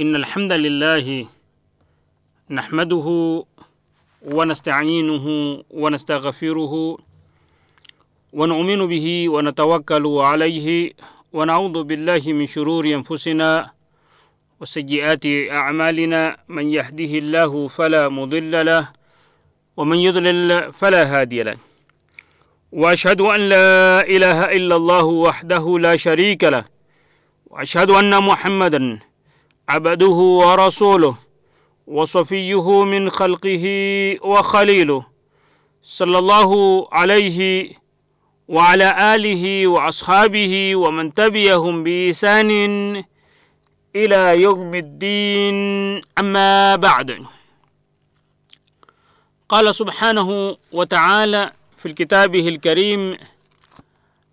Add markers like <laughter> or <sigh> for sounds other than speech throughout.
إن الحمد لله نحمده ونستعينه ونستغفره ونؤمن به ونتوكل عليه ونعوذ بالله من شرور أنفسنا وسيئات أعمالنا من يهده الله فلا مضل له ومن يضلل فلا هادي له وأشهد أن لا إله إلا الله وحده لا شريك له وأشهد أن محمدا عبده ورسوله وصفيه من خلقه وخليله. صلى الله عليه وعلى آله وأصحابه ومن تبعهم بإحسان إلى يوم الدين. أما بعد قال سبحانه وتعالى في كتابه الكريم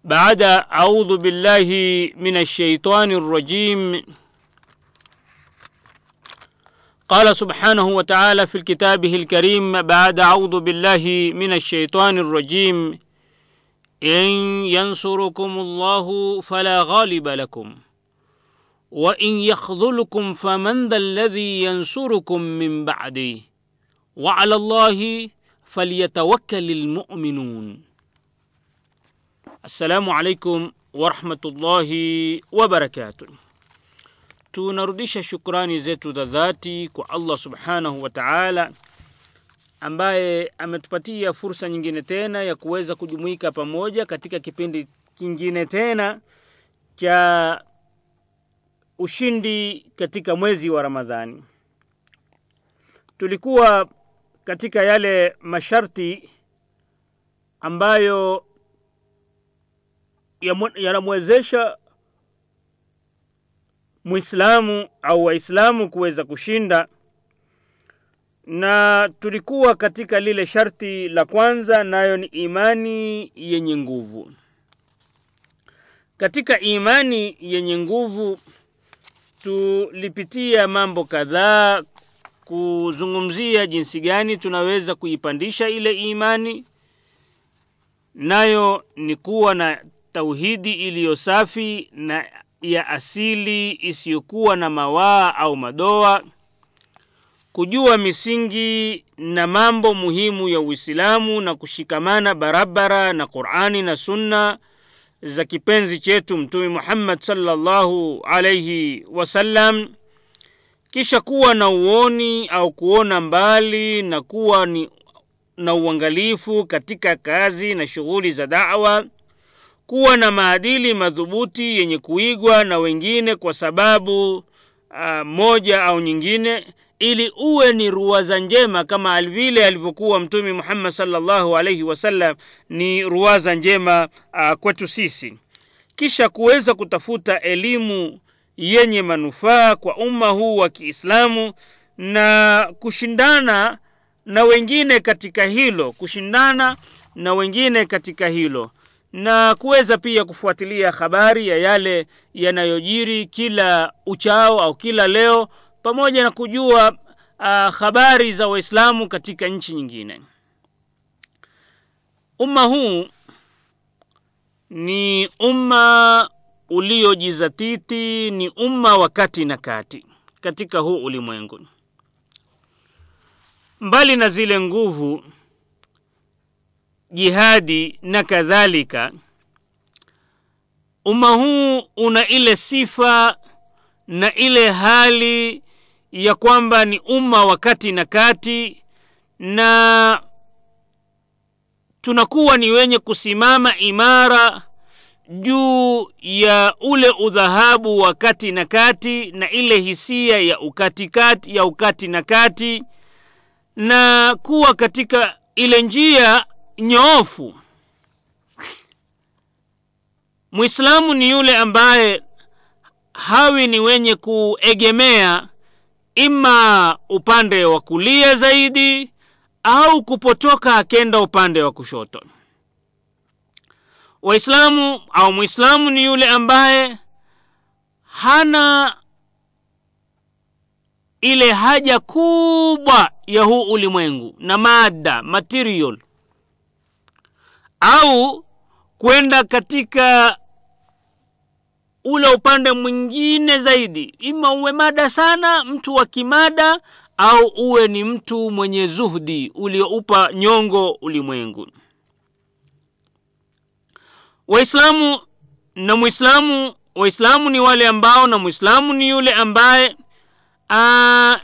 بعد أعوذ بالله من الشيطان الرجيم. قال سبحانه وتعالى في كتابه الكريم بعد أعوذ بالله من الشيطان الرجيم إن ينصركم الله فلا غالب لكم وإن يخذلكم فمن ذا الذي ينصركم من بعده وعلى الله فليتوكل المؤمنون السلام عليكم ورحمة الله وبركاته tunarudisha shukrani zetu za dhati kwa Allah subhanahu wa ta'ala ambaye ametupatia fursa nyingine tena ya kuweza kujumuika pamoja katika kipindi kingine tena cha ushindi katika mwezi wa Ramadhani. Tulikuwa katika yale masharti ambayo yanamwezesha Muislamu au Waislamu kuweza kushinda na tulikuwa katika lile sharti la kwanza nayo ni imani yenye nguvu. Katika imani yenye nguvu tulipitia mambo kadhaa kuzungumzia jinsi gani tunaweza kuipandisha ile imani nayo ni kuwa na tauhidi iliyo safi na ya asili isiyokuwa na mawaa au madoa kujua misingi na mambo muhimu ya Uislamu na kushikamana barabara na Qur'ani na Sunna za kipenzi chetu Mtume Muhammad salllahu alaihi wasallam kisha kuwa na uoni au kuona mbali na kuwa ni na uangalifu katika kazi na shughuli za da'wa kuwa na maadili madhubuti yenye kuigwa na wengine kwa sababu uh, moja au nyingine ili uwe ni ruwaza njema kama vile alivyokuwa mtume Muhammad sallallahu alaihi wasallam ni ruwaza njema uh, kwetu sisi. Kisha kuweza kutafuta elimu yenye manufaa kwa umma huu wa Kiislamu na kushindana na wengine katika hilo kushindana na wengine katika hilo na kuweza pia kufuatilia habari ya yale yanayojiri kila uchao au kila leo pamoja na kujua uh, habari za waislamu katika nchi nyingine. Umma huu ni umma uliojizatiti ni umma wa kati na kati katika huu ulimwengu. Mbali na zile nguvu jihadi na kadhalika. Umma huu una ile sifa na ile hali ya kwamba ni umma wa kati na kati na tunakuwa ni wenye kusimama imara juu ya ule udhahabu wa kati na kati na ile hisia ya ukatikati ya ukati na kati na kuwa katika ile njia nyoofu Mwislamu ni yule ambaye hawi ni wenye kuegemea ima upande wa kulia zaidi au kupotoka akenda upande wa kushoto. Waislamu au Muislamu ni yule ambaye hana ile haja kubwa ya huu ulimwengu na mada material au kwenda katika ule upande mwingine zaidi. Ima uwe mada sana mtu wa kimada au uwe ni mtu mwenye zuhdi ulioupa nyongo ulimwengu. Waislamu na mwislamu waislamu ni wale ambao na mwislamu ni yule ambaye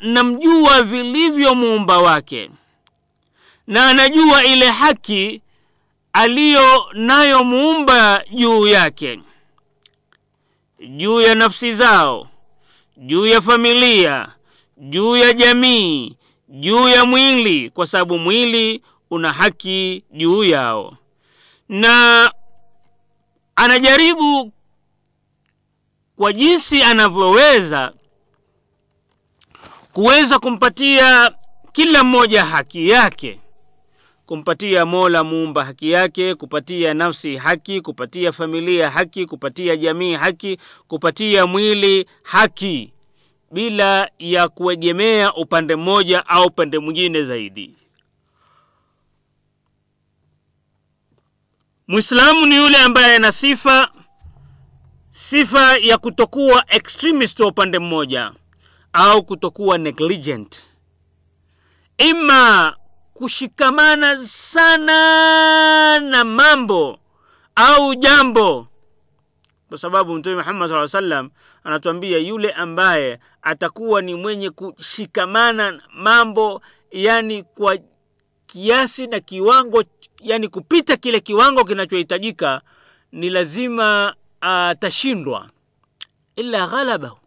namjua vilivyo muumba wake. Na anajua ile haki aliyo nayo muumba juu yake juu ya nafsi zao juu ya familia juu ya jamii juu ya mwili kwa sababu mwili una haki juu yao. Na anajaribu kwa jinsi anavyoweza kuweza kumpatia kila mmoja haki yake kumpatia mola muumba haki yake kupatia nafsi haki kupatia familia haki kupatia jamii haki kupatia mwili haki bila ya kuegemea upande mmoja au upande mwingine zaidi. Mwislamu ni yule ambaye ana sifa sifa ya kutokuwa extremist wa upande mmoja au kutokuwa negligent. Ima kushikamana sana na mambo au jambo. Kwa sababu mtume muhammad saa salam anatuambia yule ambaye atakuwa ni mwenye kushikamana mambo yani kwa kiasi na kiwango yani kupita kile kiwango kinachohitajika ni lazima atashindwa. Uh, illa ghalabahu.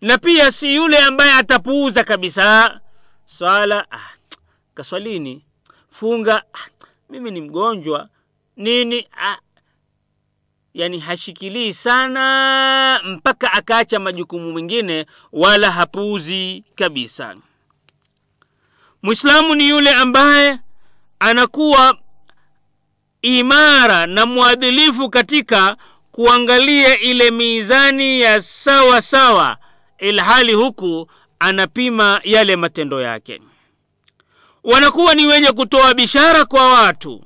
Na pia si yule ambaye atapuuza kabisa swala ah, kaswalini. Funga ah, mimi ni mgonjwa. Nini ah, yani hashikilii sana mpaka akaacha majukumu mengine wala hapuuzi kabisa. Mwislamu ni yule ambaye anakuwa imara na mwadilifu katika kuangalia ile mizani ya sawa sawa ilhali huku anapima yale matendo yake. Wanakuwa ni wenye kutoa bishara kwa watu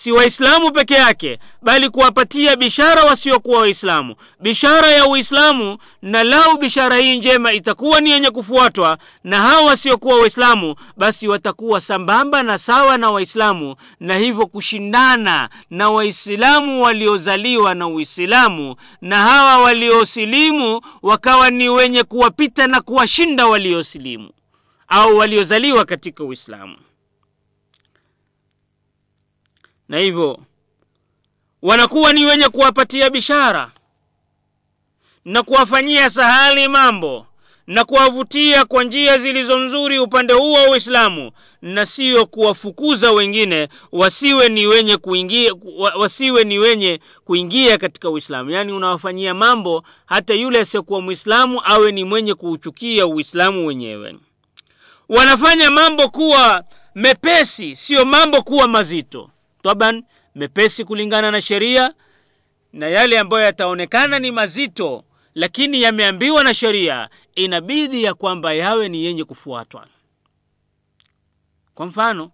si waislamu peke yake bali kuwapatia bishara wasiokuwa waislamu. Bishara ya uislamu na lau bishara hii njema itakuwa ni yenye kufuatwa na hawa wasiokuwa waislamu basi watakuwa sambamba na sawa na waislamu na hivyo kushindana na waislamu waliozaliwa na uislamu na hawa waliosilimu wakawa ni wenye kuwapita na kuwashinda waliosilimu au waliozaliwa katika uislamu na hivyo wanakuwa ni wenye kuwapatia bishara na kuwafanyia sahali mambo na kuwavutia kwa njia zilizo nzuri upande huo wa uislamu na sio kuwafukuza wengine wasiwe ni wenye kuingia wasiwe ni wenye kuingia katika uislamu. Yaani unawafanyia mambo hata yule asiyekuwa mwislamu awe ni mwenye kuuchukia uislamu wenyewe. Wanafanya mambo kuwa mepesi siyo mambo kuwa mazito taban mepesi kulingana na sheria na yale ambayo yataonekana ni mazito lakini yameambiwa na sheria inabidi ya kwamba yawe ni yenye kufuatwa. Kwa mfano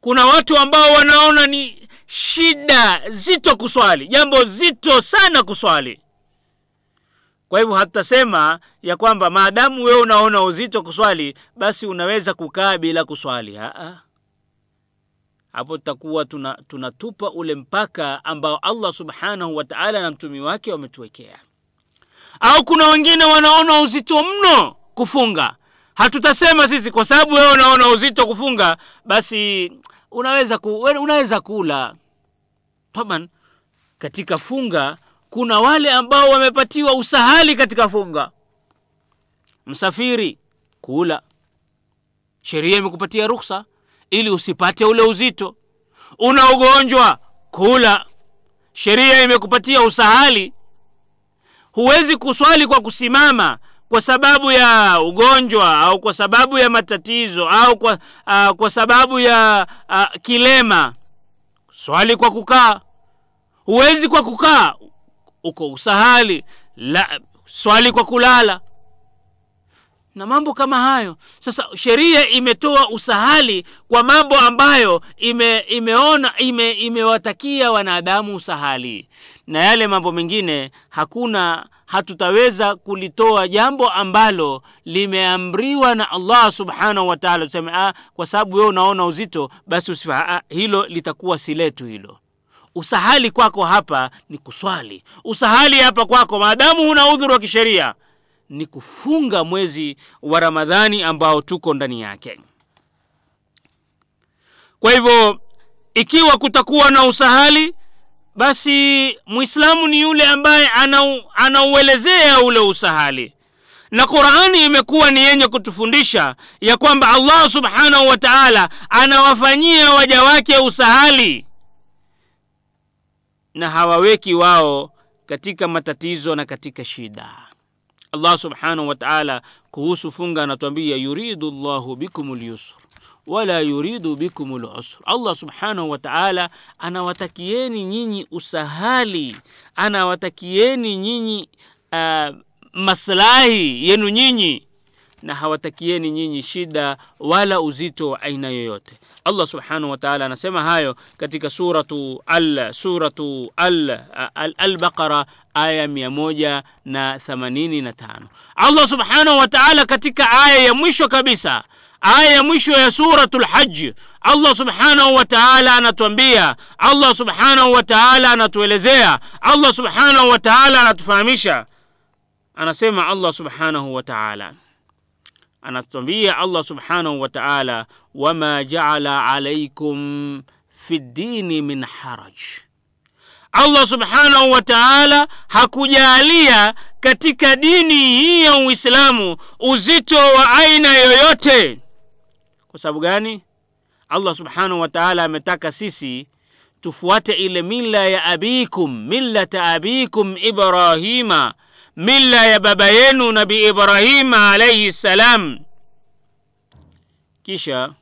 kuna watu ambao wanaona ni shida zito kuswali jambo zito sana kuswali. Kwa hivyo hatutasema ya kwamba maadamu wewe unaona uzito kuswali basi unaweza kukaa bila kuswali. Haa hapo tutakuwa tunatupa tuna ule mpaka ambao allah subhanahu wa taala na mtumi wake wametuwekea. Au kuna wengine wanaona uzito mno kufunga? Hatutasema sisi kwa sababu wewe unaona uzito kufunga basi unaweza ku, unaweza kula. Taban katika funga kuna wale ambao wamepatiwa usahali katika funga. Msafiri kula. Sheria imekupatia ruksa ili usipate ule uzito. Una ugonjwa kula. Sheria imekupatia usahali. Huwezi kuswali kwa kusimama kwa sababu ya ugonjwa au kwa sababu ya matatizo au kwa, uh, kwa sababu ya uh, kilema. Swali kwa kukaa. Huwezi kwa kukaa. Uko usahali. La, swali kwa kulala na mambo kama hayo. Sasa sheria imetoa usahali kwa mambo ambayo ime, imeona ime, imewatakia wanadamu usahali. Na yale mambo mengine hakuna hatutaweza kulitoa jambo ambalo limeamriwa na allah subhanahu wa taala. Tuseme ah, kwa sababu wewe unaona uzito basi usifa ah, hilo litakuwa si letu hilo. Usahali kwako hapa ni kuswali. Usahali hapa kwako maadamu huna udhuru wa kisheria ni kufunga mwezi wa ramadhani ambao tuko ndani yake. Kwa hivyo ikiwa kutakuwa na usahali basi mwislamu ni yule ambaye anau, anauelezea ule usahali. Na qurani imekuwa ni yenye kutufundisha ya kwamba allah subhanahu wa taala anawafanyia waja wake usahali. Na hawaweki wao katika matatizo na katika shida allah subhanahu wa taala kuhusu funga anatuambia yuridu llahu bikum lyusr wala yuridu bikum lusr allah subhanahu wa taala anawatakieni nyinyi usahali anawatakieni nyinyi uh, maslahi yenu nyinyi na hawatakieni nyinyi shida wala uzito wa aina yoyote. Allah subhanahu wa anasema hayo katika suratu al suratu al albaqara aya mia moja na themanini na tano. Allah subhanahu wa taala katika aya ya mwisho kabisa aya ya mwisho ya suratu lhaji allah subhanahu wa taala anatuambia allah subhanahu wa anatuelezea allah subhanahu wa anatufahamisha. Anasema allah subhanahu wa anatuambia allah subhanahu wa taala wama jaala alaikum fi ddini min haraj. Allah subhanahu wa taala hakujaalia katika dini hii ya uislamu uzito wa aina yoyote. Kwa sababu gani? Allah subhanahu wa taala ametaka sisi tufuate ile mila ya abikum millata abikum ibrahima mila ya baba yenu nabi ibrahima alaihi ssalam kisha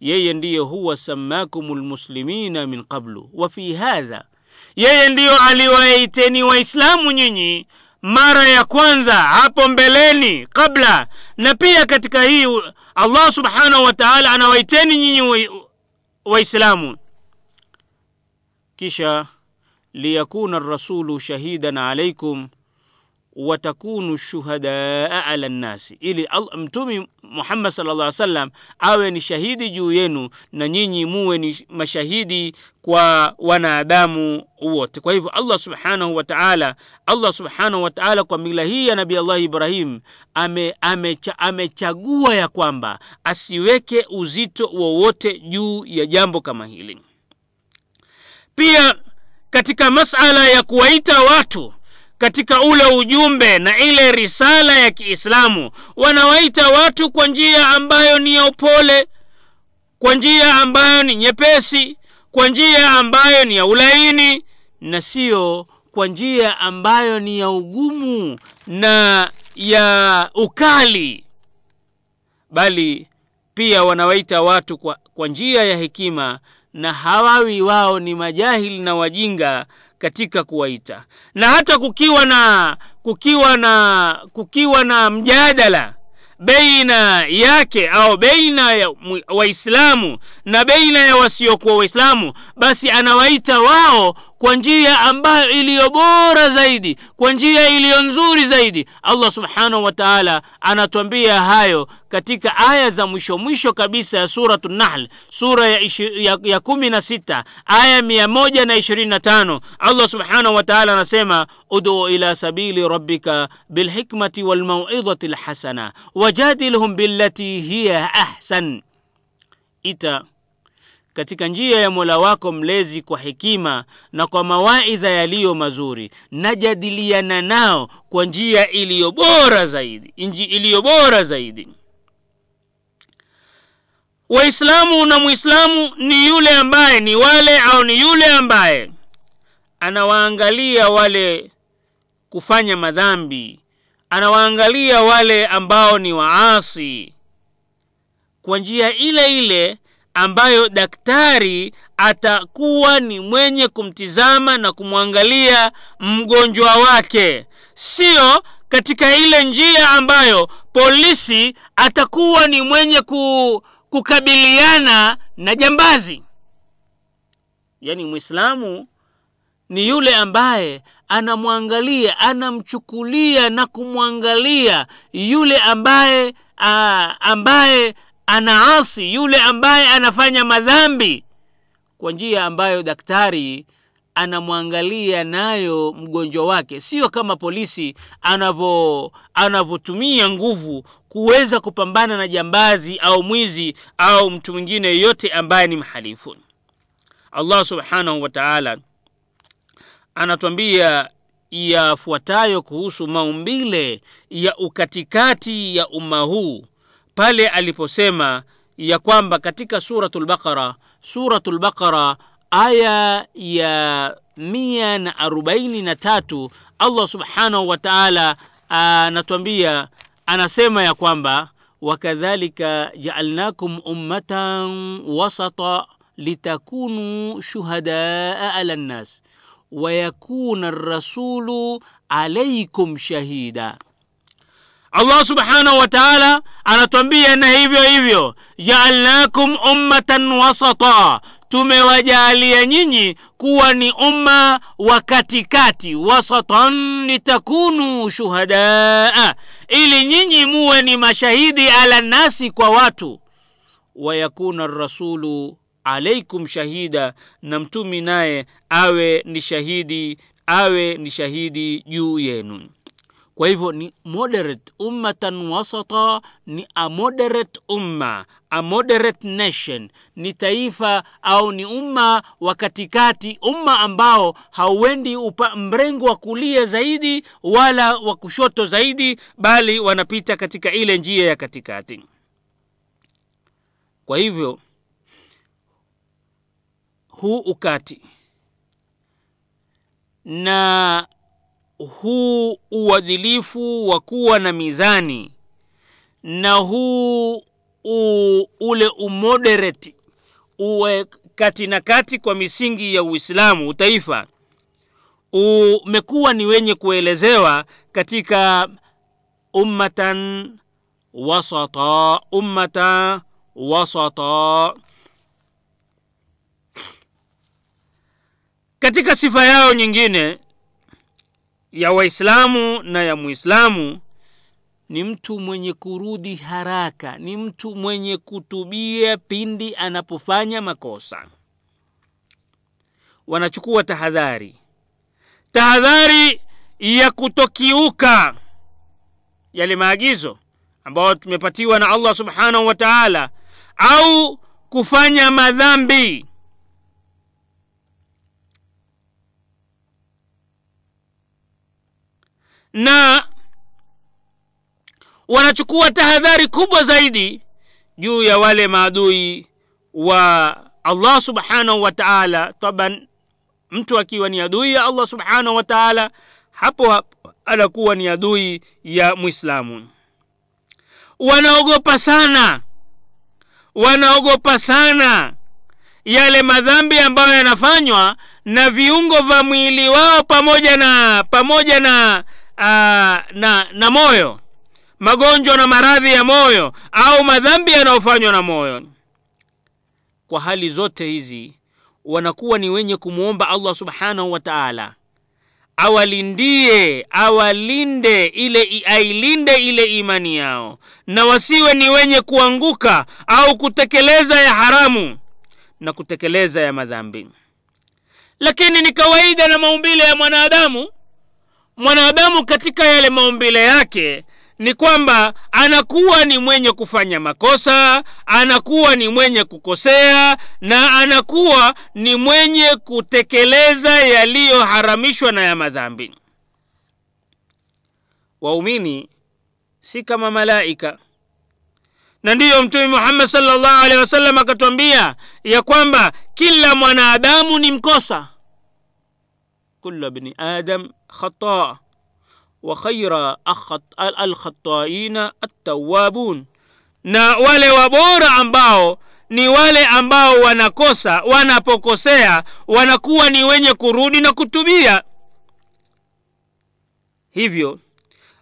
yeye ndiyo huwa sammakum lmuslimina min qablu wa fi hadha. Yeye ndiyo aliwaiteni waislamu nyinyi mara ya kwanza hapo mbeleni kabla na pia katika hii allah subhanahu wa taala anawaiteni nyinyi waislamu. Kisha liyakuna rasulu shahidan alaikum watakunu shuhadaa ala nnasi. Ili mtumi muhammad sal llah sallam awe ni shahidi juu yenu na nyinyi muwe ni mashahidi kwa wanadamu wote. Kwa hivyo allah subhanahu wa taala allah subhanahu wa taala kwa mila hii ya nabii allah ibrahim ame, amecha, amechagua ya kwamba asiweke uzito wowote juu ya jambo kama hili. Pia katika masala ya kuwaita watu katika ule ujumbe na ile risala ya kiislamu. Wanawaita watu kwa njia ambayo ni ya upole kwa njia ambayo ni nyepesi kwa njia ambayo ni ya ulaini na siyo kwa njia ambayo ni ya ugumu na ya ukali. Bali pia wanawaita watu kwa, kwa njia ya hekima na hawawi wao ni majahili na wajinga katika kuwaita. Na hata kukiwa na kukiwa na kukiwa na mjadala baina yake au baina ya waislamu na baina ya wasiokuwa waislamu basi anawaita wao kwa njia ambayo iliyo bora zaidi kwa njia iliyo nzuri zaidi allah subhanahu wa taala anatuambia hayo katika aya za mwisho mwisho kabisa ya suratu nahl sura ya, ya, ya kumi na sita aya mia moja na ishirini na tano. Allah subhanahu wa taala anasema uduu ila sabili rabbika bilhikmati walmauidhati lhasana wajadilhum billati hiya ahsan. Ita katika njia ya mola wako mlezi kwa hekima na kwa mawaidha yaliyo mazuri najadiliana nao kwa njia iliyo bora zaidi nji iliyo bora zaidi. Waislamu na mwislamu ni yule ambaye ni wale au ni yule ambaye anawaangalia wale kufanya madhambi anawaangalia wale ambao ni waasi. Kwa njia ile ile ambayo daktari atakuwa ni mwenye kumtizama na kumwangalia mgonjwa wake. Sio katika ile njia ambayo polisi atakuwa ni mwenye ku, kukabiliana na jambazi. Yaani mwislamu ni yule ambaye anamwangalia anamchukulia na kumwangalia yule ambaye a, ambaye anaasi yule ambaye anafanya madhambi kwa njia ambayo daktari anamwangalia nayo mgonjwa wake. Sio kama polisi anavyo anavyotumia nguvu kuweza kupambana na jambazi au mwizi au mtu mwingine yeyote ambaye ni mhalifu. Allah subhanahu wa taala anatwambia yafuatayo kuhusu maumbile ya ukatikati ya umma huu pale aliposema ya kwamba katika suratul baqara suratul baqara aya ya mia na arobaini na tatu allah subhanahu wa taala anatwambia anasema ya kwamba wakadhalika jaalnakum ummatan wasata litakunu shuhadaa ala nnas wayakuna rasulu alaikum shahida allah subhanahu wa taala anatwambia na hivyo hivyo jaalnakum ummatan wasata. Tumewajaalia nyinyi kuwa ni umma wa katikati wasatan litakunu shuhadaa ili nyinyi muwe ni mashahidi ala nasi kwa watu. Wayakuna rasulu alaikum shahida na mtumi naye awe ni shahidi awe ni shahidi juu yenu kwa hivyo ni moderate ummatan wasata ni a moderate umma a moderate nation. Ni taifa au ni umma wa katikati umma ambao hauendi mrengo wa kulia zaidi wala wa kushoto zaidi bali wanapita katika ile njia ya katikati. Kwa hivyo huu ukati na huu uadilifu wa kuwa na mizani na huu u, ule umoderate uwe kati na kati kwa misingi ya uislamu utaifa umekuwa ni wenye kuelezewa katika ummatan wasata ummata wasata. Katika sifa yao nyingine ya waislamu na ya muislamu ni mtu mwenye kurudi haraka ni mtu mwenye kutubia pindi anapofanya makosa. Wanachukua tahadhari. Tahadhari ya kutokiuka yale maagizo ambayo tumepatiwa na allah subhanahu wa taala au kufanya madhambi na wanachukua tahadhari kubwa zaidi juu ya wale maadui wa allah subhanahu wa taala. Taban mtu akiwa ni adui ya allah subhanahu wa taala hapo hapo anakuwa ni adui ya mwislamu wanaogopa sana wanaogopa sana yale madhambi ambayo yanafanywa na viungo vya mwili wao pamoja na pamoja na na na moyo. Magonjwa na maradhi ya moyo au madhambi yanayofanywa na moyo. Kwa hali zote hizi wanakuwa ni wenye kumwomba allah subhanahu wa taala. Awalindie awalinde ile ailinde ile imani yao. Na wasiwe ni wenye kuanguka au kutekeleza ya haramu na kutekeleza ya madhambi. Lakini ni kawaida na maumbile ya mwanadamu mwanadamu katika yale maumbile yake ni kwamba anakuwa ni mwenye kufanya makosa anakuwa ni mwenye kukosea na anakuwa ni mwenye kutekeleza yaliyoharamishwa na ya madhambi. Waumini si kama malaika. Na ndiyo mtume muhammad salllahu alehi wasallam akatwambia ya kwamba kila mwanadamu ni mkosa. Kullu bni adam khata وخير alkhataina attawabun na wale wabora ambao ni wale ambao wanakosa wanapokosea wanakuwa ni wenye kurudi na kutubia. Hivyo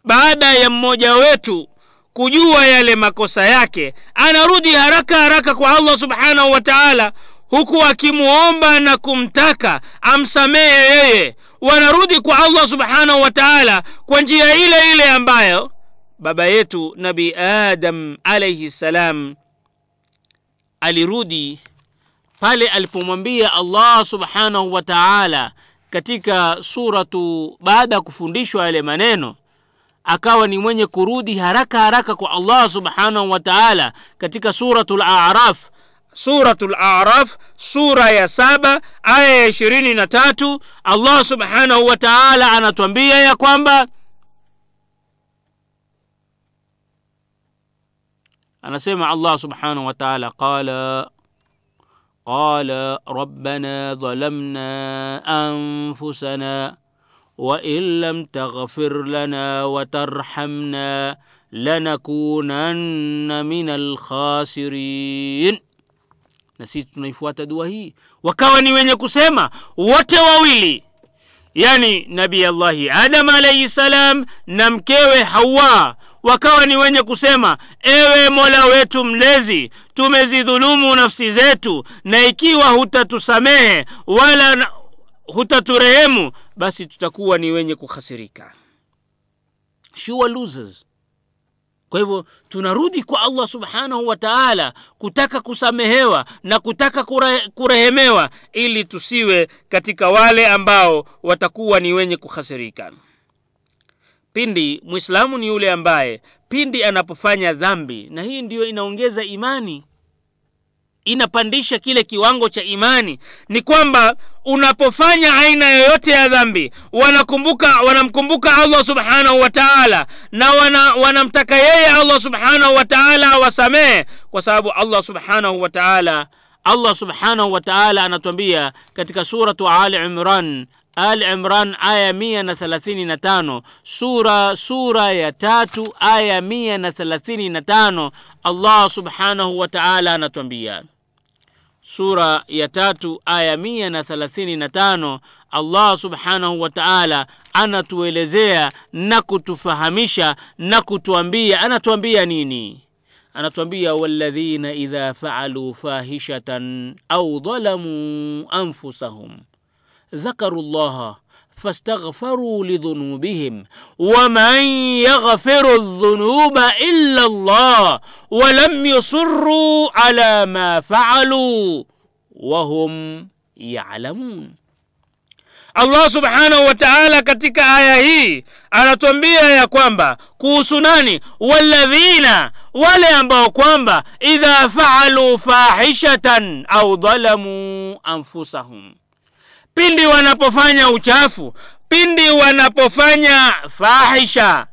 baada ya mmoja wetu kujua yale makosa yake anarudi haraka haraka kwa allah subhanahu wa taala huku akimuomba na kumtaka amsamehe yeye wanarudi kwa allah subhanahu wa taala kwa njia ile ile ambayo baba yetu nabi adam alaihi salam alirudi pale alipomwambia allah subhanahu wa taala katika suratu baada ya kufundishwa yale maneno akawa ni mwenye kurudi haraka haraka kwa allah subhanahu wa taala katika suratu laraf suratu laraf sura ya saba aya ya ishirini na tatu allah subhanahu wa taala anatwambia ya kwamba anasema allah subhanahu wa taala qala قال ربنا ظلمنا انفسنا وان لم تغفر لنا وترحمنا لنكونن من الخاسرين na sisi tunaifuata dua hii. Wakawa ni wenye kusema wote wawili. Yani nabii allahi adam alaihi salam na mkewe hawa. Wakawa ni wenye kusema ewe mola wetu mlezi tumezidhulumu nafsi zetu na ikiwa hutatusamehe wala hutaturehemu basi tutakuwa ni wenye kukhasirika sure losers kwa hivyo tunarudi kwa allah subhanahu wa taala kutaka kusamehewa na kutaka kure, kurehemewa ili tusiwe katika wale ambao watakuwa ni wenye kukhasirika pindi mwislamu ni yule ambaye pindi anapofanya dhambi na hii ndiyo inaongeza imani inapandisha kile kiwango cha imani ni kwamba unapofanya aina yoyote ya dhambi wanakumbuka wanamkumbuka allah subhanahu wa taala na wana, wanamtaka yeye allah subhanahu wa taala awasamehe kwa sababu allah subhanahu wa taala allah subhanahu wa taala anatuambia katika suratu ali imran ali imran aya mia na thelathini na tano. Sura sura ya tatu aya mia na thelathini na tano. Allah subhanahu wa taala anatuambia. Sura ya tatu aya mia na thelathini na tano. Allah subhanahu wa taala anatuelezea na kutufahamisha na kutuambia. Anatuambia nini? Anatuambia walladhina idha faalu fahishatan au dhalamuu anfusahum ذكروا الله فاستغفروا لذنوبهم ومن يغفر الذنوب إلا الله ولم يصروا على ما فعلوا وهم يعلمون. الله سبحانه وتعالى كتك آية على تنبيه يا كوانبا كوسناني والذين ولا ينبغوا كوانبا إذا فعلوا فاحشة أو ظلموا أنفسهم. Pindi wanapofanya uchafu pindi wanapofanya fahisha.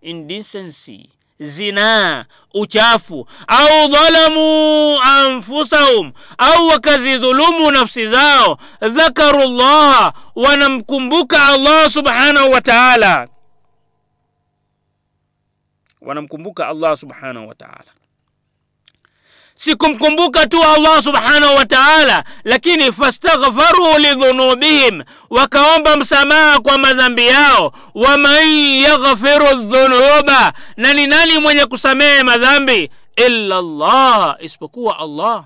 Indecency zinaa uchafu. Au dhalamu anfusahum au wakazidhulumu nafsi zao. Dhakaru llaha wanamkumbuka allah subhanahu wa taala. Wanamkumbuka allah subhanahu wa taala sikumkumbuka tu allah subhanahu wa taala lakini fastaghfaru lidhunubihim wakaomba msamaha kwa madhambi yao. Waman yaghfiru dhunuba na ni nani mwenye kusamehe madhambi? Illa llah isipokuwa allah.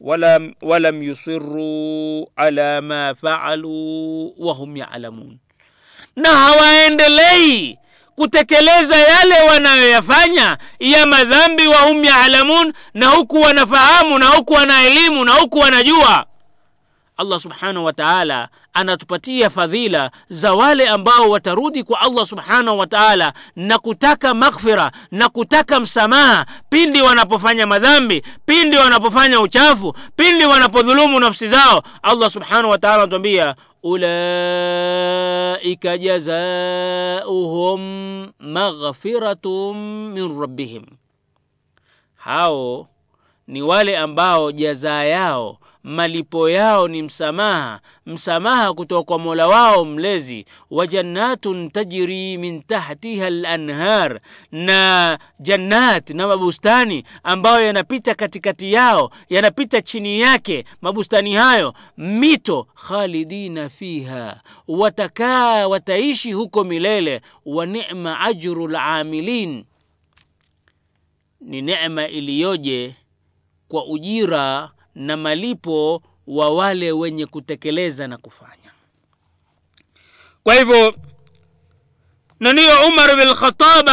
Walam, walam yusiruu ala ma faaluu wahum yalamun. Na hawaendelei kutekeleza yale wanayoyafanya ya madhambi wa hum yaalamun na huku wanafahamu na huku wana elimu na huku wanajua. Allah subhanahu wa taala anatupatia fadhila za wale ambao watarudi kwa allah subhanahu wa taala na kutaka maghfira na kutaka msamaha pindi wanapofanya madhambi pindi wanapofanya uchafu pindi wanapodhulumu nafsi zao. Allah subhanahu wa taala anatuambia أولئك جزاؤهم مغفرة من ربهم. هاو نوالي أمباو جزاياو malipo yao ni msamaha msamaha kutoka kwa mola wao mlezi. Wa jannatun tajri min tahtiha lanhar na jannat na mabustani ambayo yanapita katikati yao yanapita chini yake mabustani hayo mito khalidina fiha watakaa wataishi huko milele. Wa nema ajru lamilin ni nema iliyoje kwa ujira na malipo wa wale wenye kutekeleza na kufanya. Kwa hivyo na ndiyo umar bin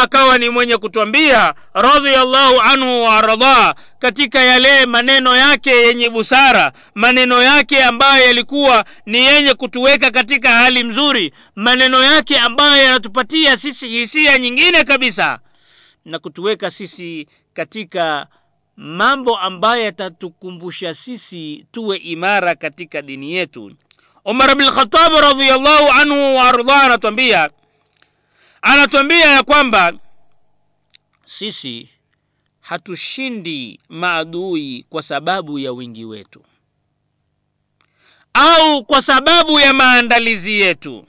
akawa ni mwenye kutwambia radhiallahu anhu waaradhaa katika yale maneno yake yenye busara maneno yake ambayo yalikuwa ni yenye kutuweka katika hali mzuri maneno yake ambayo yanatupatia sisi hisia nyingine kabisa na kutuweka sisi katika mambo ambayo yatatukumbusha sisi tuwe imara katika dini yetu. Umar bin khatab radhiallahu anhu waardah anatwambia anatwambia ya kwamba sisi hatushindi maadui kwa sababu ya wingi wetu au kwa sababu ya maandalizi yetu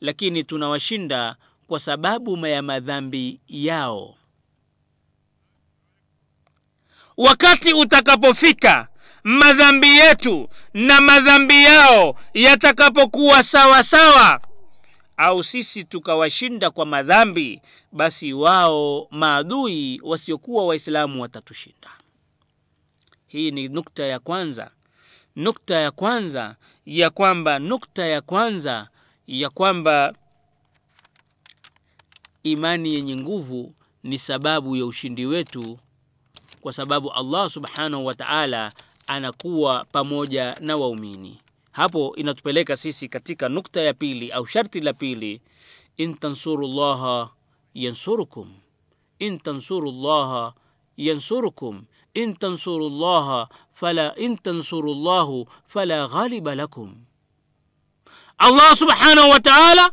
lakini tunawashinda kwa sababu ya madhambi yao wakati utakapofika madhambi yetu na madhambi yao yatakapokuwa sawa sawa au sisi tukawashinda kwa madhambi basi wao maadui wasiokuwa waislamu watatushinda. Hii ni nukta ya kwanza. Nukta ya kwanza ya kwamba nukta ya kwanza ya kwamba imani yenye nguvu ni sababu ya ushindi wetu kwa sababu allah subhanahu wa taala anakuwa pamoja na waumini hapo inatupeleka sisi katika nukta ya pili au sharti la pili in tansurullaha yansurukum in tansurullaha yansurukum in tansurullaha fala in tansurullahu fala ghaliba lakum allah subhanahu wa taala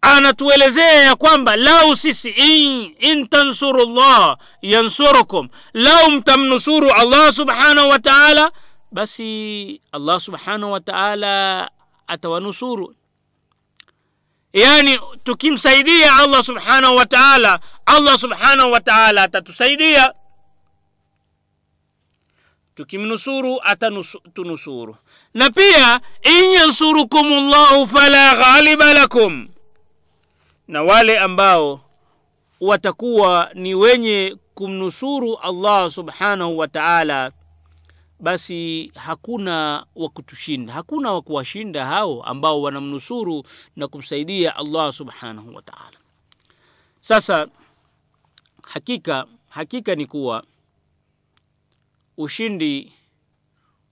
anatuelezea ya kwamba lau sisi in, in tansurullah yansurukum lau mtamnusuru allah subhanahu wa taala basi allah subhanahu wa taala atawanusuru yani tukimsaidia allah subhanahu wa taala allah subhanahu wa taala atatusaidia tukimnusuru atatunusuru na pia in yansurukum llahu fala ghaliba lakum na wale ambao watakuwa ni wenye kumnusuru allah subhanahu wa taala basi hakuna wa kutushinda hakuna wa kuwashinda hao ambao wanamnusuru na kumsaidia allah subhanahu wa taala. Sasa hakika hakika ni kuwa ushindi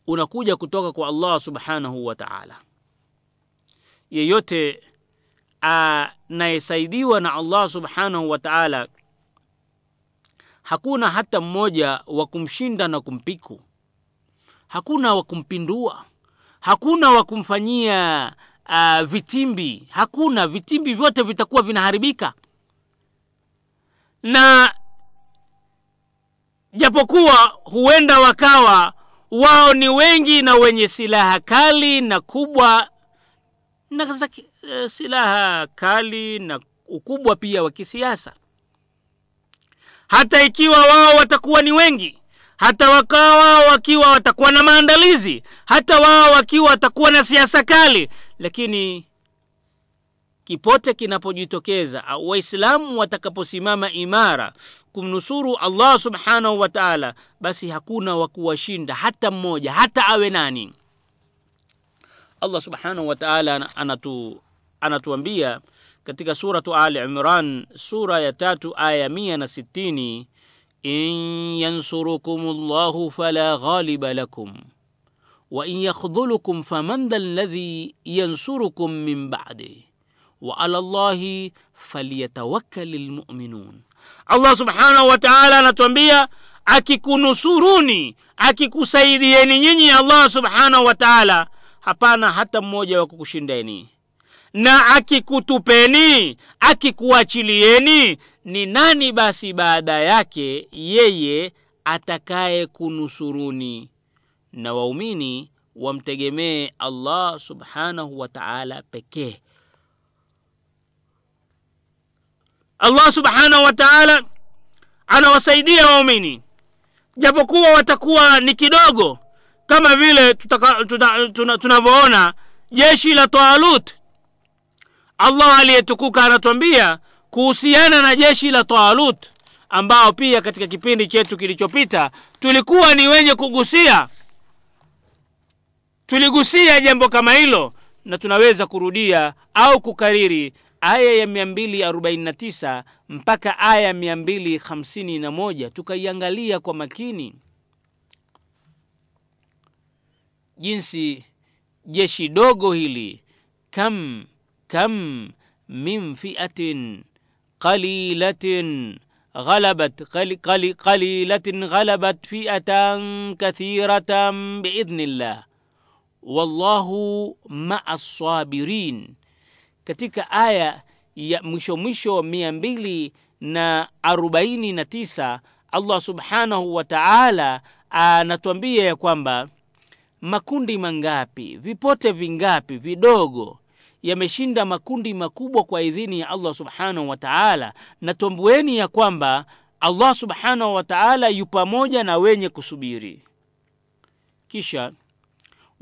unakuja kutoka kwa allah subhanahu wa taala. Yeyote anayesaidiwa na allah subhanahu wa taala hakuna hata mmoja wa kumshinda na kumpiku. Hakuna wa kumpindua. Hakuna wa kumfanyia uh, vitimbi. Hakuna. Vitimbi vyote vitakuwa vinaharibika. Na japokuwa huenda wakawa wao ni wengi na wenye silaha kali na kubwa na uh, silaha kali na ukubwa pia wa kisiasa. Hata ikiwa wao watakuwa ni wengi hata wakawa wakiwa watakuwa na maandalizi hata wao wakiwa watakuwa na siasa kali lakini kipote kinapojitokeza au waislamu watakaposimama imara kumnusuru allah subhanahu wa taala basi hakuna wa kuwashinda hata mmoja hata awe nani. Allah subhanahu wa taala anatu, anatuambia katika suratu Ali Imran sura ya tatu aya mia na sitini in yansurukumullahu fala ghaliba lakum wa in yakhdhulukum faman dha alladhi yansurukum min ba'di wa ala Allahi falyatawakkalil mu'minun. Allah subhanahu wa ta'ala anatuambia akikunusuruni, akikusaidieni nyinyi Allah subhanahu wataala hapana hata mmoja wa kukushindeni na akikutupeni akikuachilieni ni nani basi baada yake yeye atakaye kunusuruni? Na waumini wamtegemee allah subhanahu wa taala pekee. Allah subhanahu wa taala anawasaidia waumini. Japokuwa watakuwa ni kidogo kama vile tunavyoona tuna, tuna jeshi la taalut allah aliyetukuka anatuambia kuhusiana na jeshi la taalut ambao pia katika kipindi chetu kilichopita tulikuwa ni wenye kugusia. Tuligusia jambo kama hilo na tunaweza kurudia au kukariri aya ya mia mbili arobaini na tisa mpaka aya ya mia mbili hamsini na moja tukaiangalia kwa makini jinsi jeshi dogo hili kam kam min fiatin qalilatin غلبت قل قل قليلة غلبت فئة كثيرة بإذن الله والله مع الصابرين katika aya ya mwisho mwisho mia mbili na arobaini na tisa allah subhanahu wa taala anatuambia ya kwamba makundi mangapi vipote vingapi vidogo yameshinda makundi makubwa kwa idhini ya allah subhanahu wa taala na tombueni ya kwamba allah subhanahu wa taala yu pamoja na wenye kusubiri kisha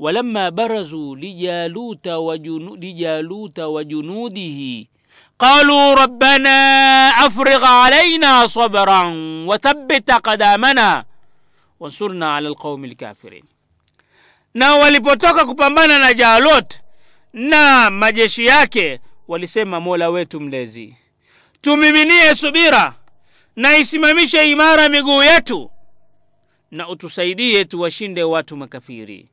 ولما برزوا لجالوت, وجنو لجالوت وجنوده قالوا ربنا أفرغ علينا صبرا وثبت قدامنا وانصرنا على القوم الكافرين na walipotoka kupambana na jaalot na majeshi yake walisema mola wetu mlezi. Tumiminie subira na isimamishe imara miguu yetu na utusaidie tuwashinde watu makafiri.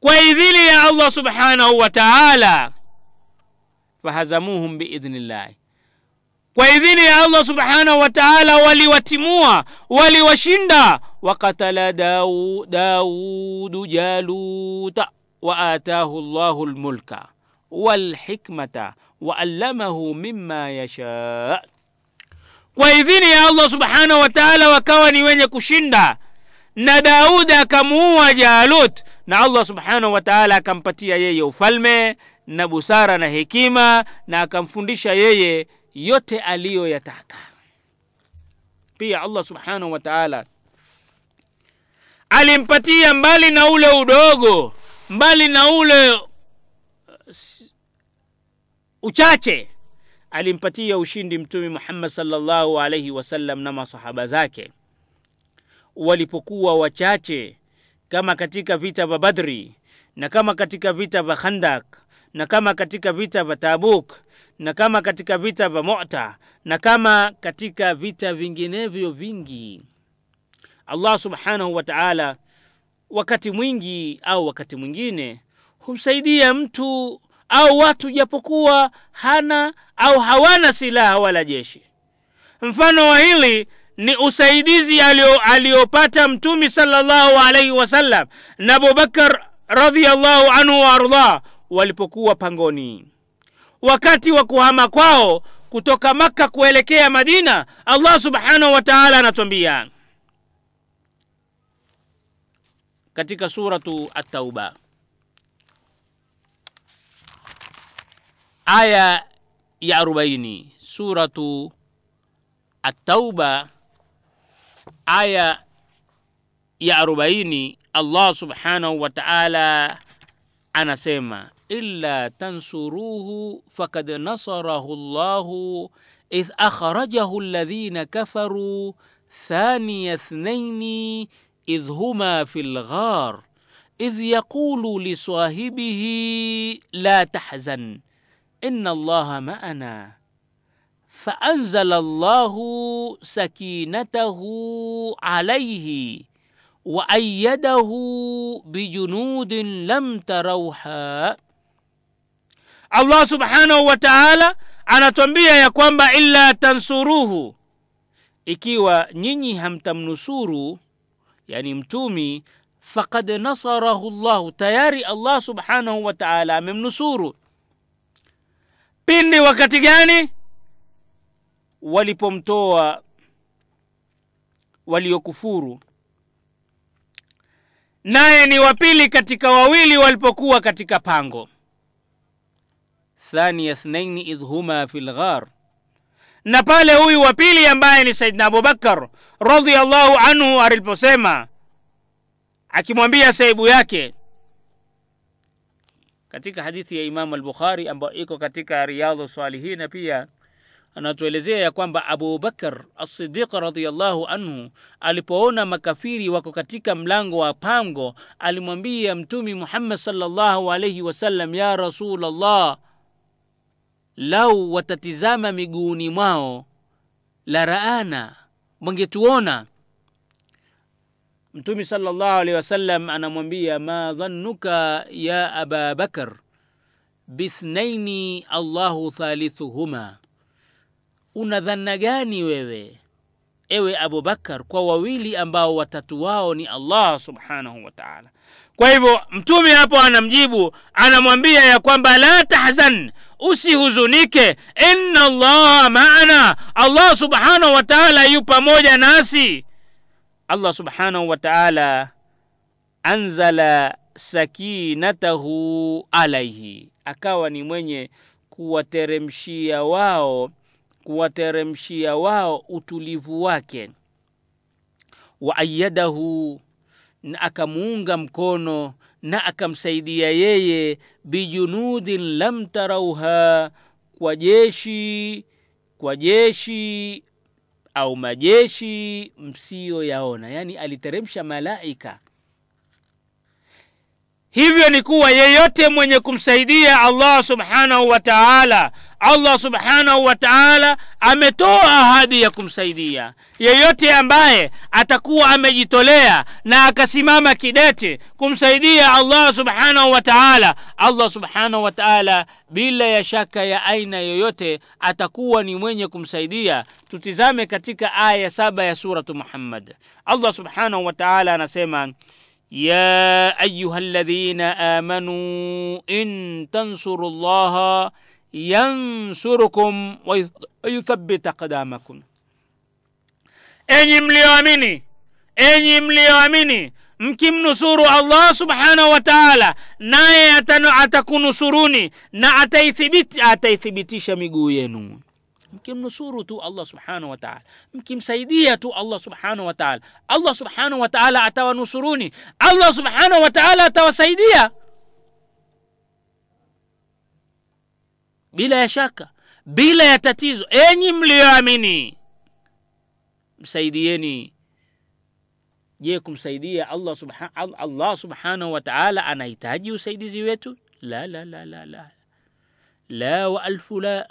Kwa idhini ya allah subhanahu wa taala fahazamuhum biidhnillahi kwa idhini ya allah subhanahu wa taala waliwatimua waliwashinda. Wakatala daudu jaluta wa atahu llahu lmulka walhikmata waallamahu mima yasha. kwa idhini ya allah subhanahu wa taala wakawa ni wenye kushinda na daudi akamuua jalut na allah subhanahu wa taala akampatia yeye ufalme na busara na hekima na akamfundisha yeye yote aliyoyataka pia allah subhanahu wa taala alimpatia mbali na ule udogo mbali na ule uchache alimpatia ushindi mtume muhammad salllahu alaihi wasallam na masahaba zake. Walipokuwa wachache kama katika vita vya badri na kama katika vita vya khandak na kama katika vita vya tabuk na kama katika vita vya mota na kama katika vita vinginevyo vingi. Allah subhanahu wa taala wakati mwingi au wakati mwingine humsaidia mtu au watu japokuwa hana au hawana silaha wala jeshi. Mfano wa hili ni usaidizi aliyopata mtumi salllahu alaihi wasallam na abubakar radiallahu anhu waardah walipokuwa pangoni. Wakati wa kuhama kwao kutoka makka kuelekea madina allah subhanahu wa taala anatwambia katika suratu at-tauba آية يا ربيني سورة التوبة. آية يا ربيني الله سبحانه وتعالى أنا سيما إلا تنصروه فقد نصره الله إذ أخرجه الذين كفروا ثاني اثنين إذ هما في الغار إذ يقول لصاحبه لا تحزن. inna allaha ma'ana. Faanzala llahu sakinatahu alaihi wa ayyadahu bijunudin lam tarauha. Allah subhanahu wa taala anatwambia ya kwamba illa tansuruhu. Ikiwa nyinyi hamtamnusuru yani mtumi faqad nasarahu llahu tayari allah subhanahu wa taala amemnusuru pindi wakati gani? Walipomtoa waliokufuru. Naye ni wapili katika wawili walipokuwa katika pango. Thani ithnaini idh huma fi lghar na pale huyu wa pili ambaye ni saidna abubakar radiallahu anhu aliposema akimwambia saibu yake katika hadithi ya imamu al-bukhari ambayo iko katika riyadhu salihina pia anatuelezea ya kwamba Abu Bakar As-Siddiq radhiyallahu anhu alipoona makafiri wako katika mlango wa pango, alimwambia Mtumi Muhammad sallallahu alayhi wasallam, ya Rasulullah, lau watatizama miguuni mwao la raana, wangetuona. Mtumi sallallahu alayhi wasallam anamwambia, ma dhannuka ya Aba Bakar bithnaini Allahu thalithuhuma una dhanna gani wewe ewe Abubakar kwa wawili ambao watatu wao ni Allah subhanahu wa ta'ala. Kwa hivyo mtume hapo anamjibu, anamwambia ya kwamba la tahzan, usihuzunike, inna allaha maana, Allah subhanahu wa ta'ala yu pamoja nasi. Allah subhanahu wa ta'ala anzala sakinatahu alaihi, akawa ni mwenye kuwateremshia wao kuwateremshia wao utulivu wake. Wa ayadahu na akamuunga mkono na akamsaidia yeye bijunudin lam tarauha kwa jeshi kwa jeshi au majeshi msiyoyaona. Yaani aliteremsha malaika. Hivyo ni kuwa yeyote mwenye kumsaidia Allah subhanahu wa ta'ala allah subhanahu wa taala ametoa ahadi ya kumsaidia. Yeyote ambaye atakuwa amejitolea na akasimama kidete kumsaidia allah subhanahu wa taala allah subhanahu wa taala bila ya shaka ya aina yoyote atakuwa ni mwenye kumsaidia. Tutizame katika aya saba ya suratu muhammad. Allah subhanahu wa taala anasema ya ayuha ladhina amanuu in tansuruu llaha ينصركم ويثبت أقدامكم enyi mlioamini enyi mlioamini mkimnusuru Allah subhanahu wa ta'ala naye atakunusuruni na ataithibiti ataithibitisha miguu yenu mkimnusuru tu Allah subhanahu wa ta'ala mkimsaidia tu Allah subhanahu wa ta'ala Allah subhanahu wa ta'ala atawanusuruni Allah subhanahu wa ta'ala atawasaidia bila ya shaka bila ya tatizo enyi mlioamini msaidieni je kumsaidia Allah subhanahu Allah subhanahu wa ta'ala anahitaji usaidizi wetu la la la la la la wa alfu la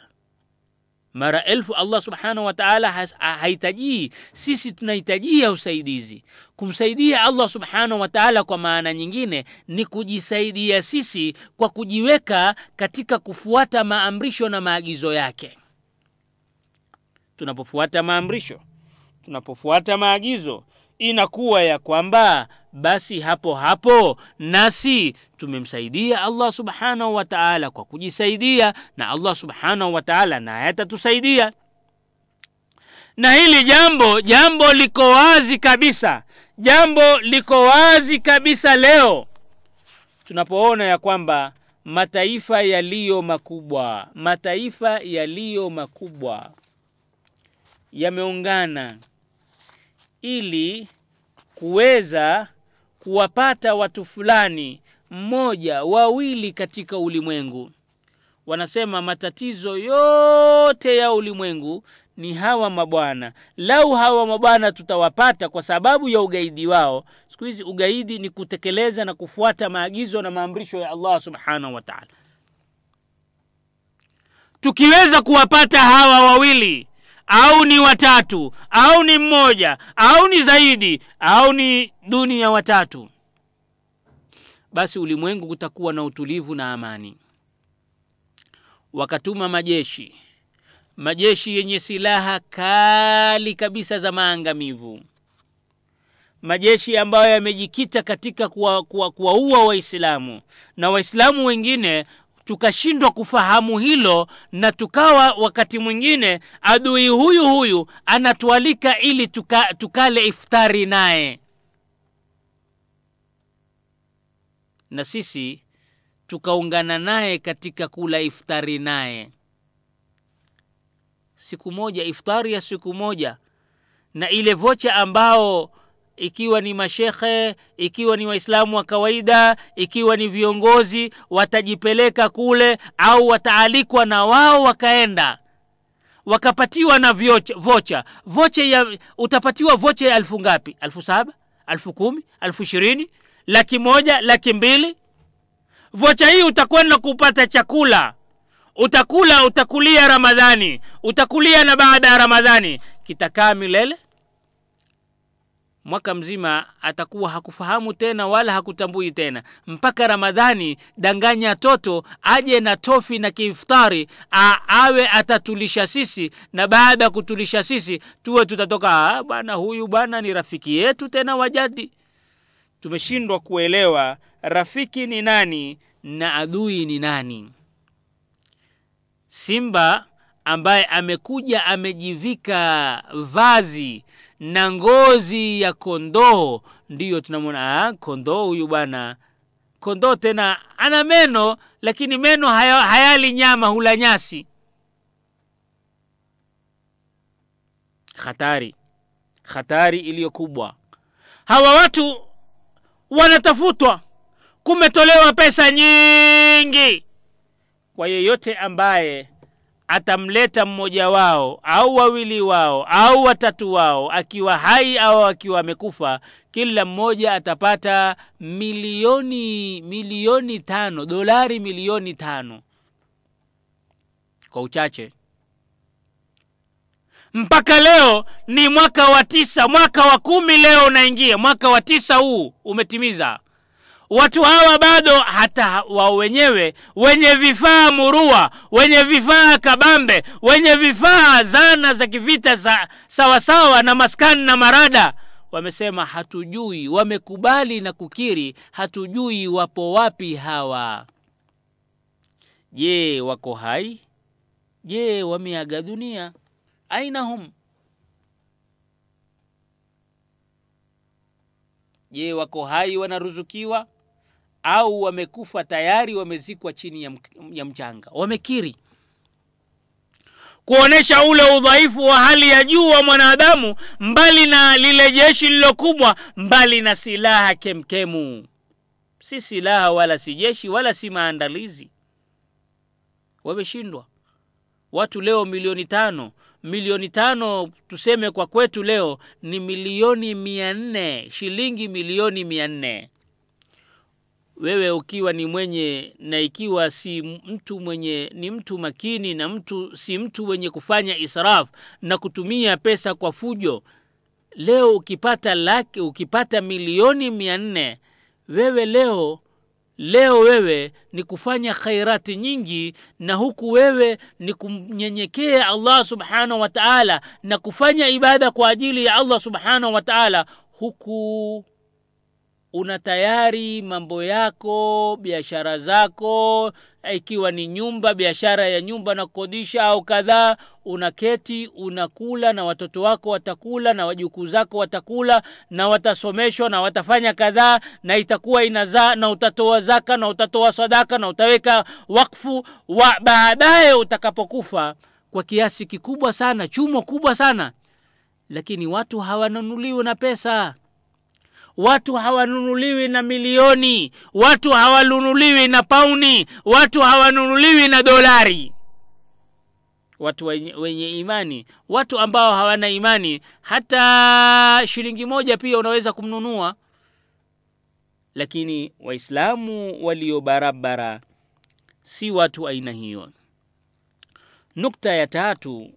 mara elfu Allah subhanahu wa ta'ala hahitaji sisi tunahitajia usaidizi. Kumsaidia Allah subhanahu wa ta'ala kwa maana nyingine ni kujisaidia sisi kwa kujiweka katika kufuata maamrisho na maagizo yake. Tunapofuata maamrisho tunapofuata maagizo inakuwa ya kwamba basi hapo hapo nasi tumemsaidia Allah subhanahu wa ta'ala kwa kujisaidia na Allah subhanahu wa ta'ala naye atatusaidia. Na hili jambo jambo liko wazi kabisa jambo liko wazi kabisa leo tunapoona ya kwamba mataifa yaliyo makubwa mataifa yaliyo makubwa yameungana ili kuweza kuwapata watu fulani mmoja wawili katika ulimwengu. Wanasema matatizo yote ya ulimwengu ni hawa mabwana. Lau hawa mabwana tutawapata kwa sababu ya ugaidi wao siku hizi ugaidi ni kutekeleza na kufuata maagizo na maamrisho ya Allah subhanahu wa ta'ala. Tukiweza kuwapata hawa wawili au ni watatu au ni mmoja au ni zaidi au ni dunia watatu. Basi ulimwengu kutakuwa na utulivu na amani. Wakatuma majeshi majeshi yenye silaha kali kabisa za maangamivu. Majeshi ambayo yamejikita katika kuwaua kuwa, kuwa waislamu. Na waislamu wengine tukashindwa kufahamu hilo na tukawa wakati mwingine adui huyu huyu anatualika ili tuka, tukale iftari naye. Na sisi tukaungana naye katika kula iftari naye. Siku moja iftari ya siku moja na ile vocha ambao ikiwa ni mashekhe ikiwa ni waislamu wa kawaida ikiwa ni viongozi watajipeleka kule au wataalikwa na wao wakaenda. Wakapatiwa na vocha. Vocha ya utapatiwa vocha ya elfu ngapi? Elfu saba? Elfu kumi? Elfu ishirini? Laki moja? Laki mbili? Vocha hii utakwenda kupata chakula. Utakula utakulia ramadhani. Utakulia na baada ya ramadhani. Kitakaa milele mwaka mzima atakuwa hakufahamu tena wala hakutambui tena. Mpaka ramadhani danganya toto aje na tofi na kiiftari awe atatulisha sisi na baada ya kutulisha sisi tuwe tutatoka bwana huyu bwana ni rafiki yetu tena wajadi tumeshindwa kuelewa rafiki ni nani na adui ni nani. Simba ambaye amekuja amejivika vazi na ngozi ya kondoo. Ndiyo tunamwona kondoo huyu bwana. Kondoo tena ana meno lakini meno haya, hayali nyama hula nyasi. Hatari. Hatari iliyo kubwa. Hawa watu wanatafutwa. Kumetolewa pesa nyingi. Kwa yeyote ambaye atamleta mmoja wao au wawili wao au watatu wao akiwa hai au akiwa amekufa kila mmoja atapata milioni milioni tano dolari milioni tano. Kwa uchache. Mpaka leo ni mwaka wa tisa mwaka wa kumi leo unaingia mwaka wa tisa huu umetimiza watu hawa bado hata wao wenyewe wenye vifaa murua wenye vifaa kabambe wenye vifaa zana za kivita za sawasawa na maskani na marada wamesema hatujui wamekubali na kukiri hatujui wapo wapi hawa. Je wako hai? Je wameaga dunia? Ainahum, je wako hai wanaruzukiwa au wamekufa tayari wamezikwa chini ya, ya mchanga. Wamekiri. Kuonesha ule udhaifu wa hali ya juu wa mwanadamu mbali na lile jeshi lilokubwa mbali na silaha kemkemu. Si silaha wala si jeshi wala si maandalizi. Wameshindwa. Watu leo milioni tano. Milioni tano tuseme kwa kwetu leo ni milioni mia nne. Shilingi milioni mia nne wewe ukiwa ni mwenye na ikiwa si mtu mwenye ni mtu makini na mtu si mtu mwenye kufanya israf na kutumia pesa kwa fujo leo ukipata laki ukipata milioni mia nne wewe leo leo wewe ni kufanya khairati nyingi na huku wewe ni kumnyenyekea allah subhanahu wa taala na kufanya ibada kwa ajili ya allah subhanahu wa taala huku una tayari mambo yako biashara zako ikiwa ni nyumba biashara ya nyumba na kukodisha au kadhaa unaketi unakula na watoto wako watakula na wajukuu zako watakula na watasomeshwa na watafanya kadhaa na itakuwa inazaa na utatoa zaka na utatoa sadaka na utaweka wakfu wa baadaye utakapokufa kwa kiasi kikubwa sana chumo kubwa sana. Lakini watu hawanunuliwi na pesa watu hawanunuliwi na milioni. Watu hawanunuliwi na pauni. Watu hawanunuliwi na dolari. Watu wenye, wenye imani. Watu ambao hawana imani hata shilingi moja pia unaweza kumnunua. Lakini waislamu walio barabara si watu aina hiyo. Nukta ya tatu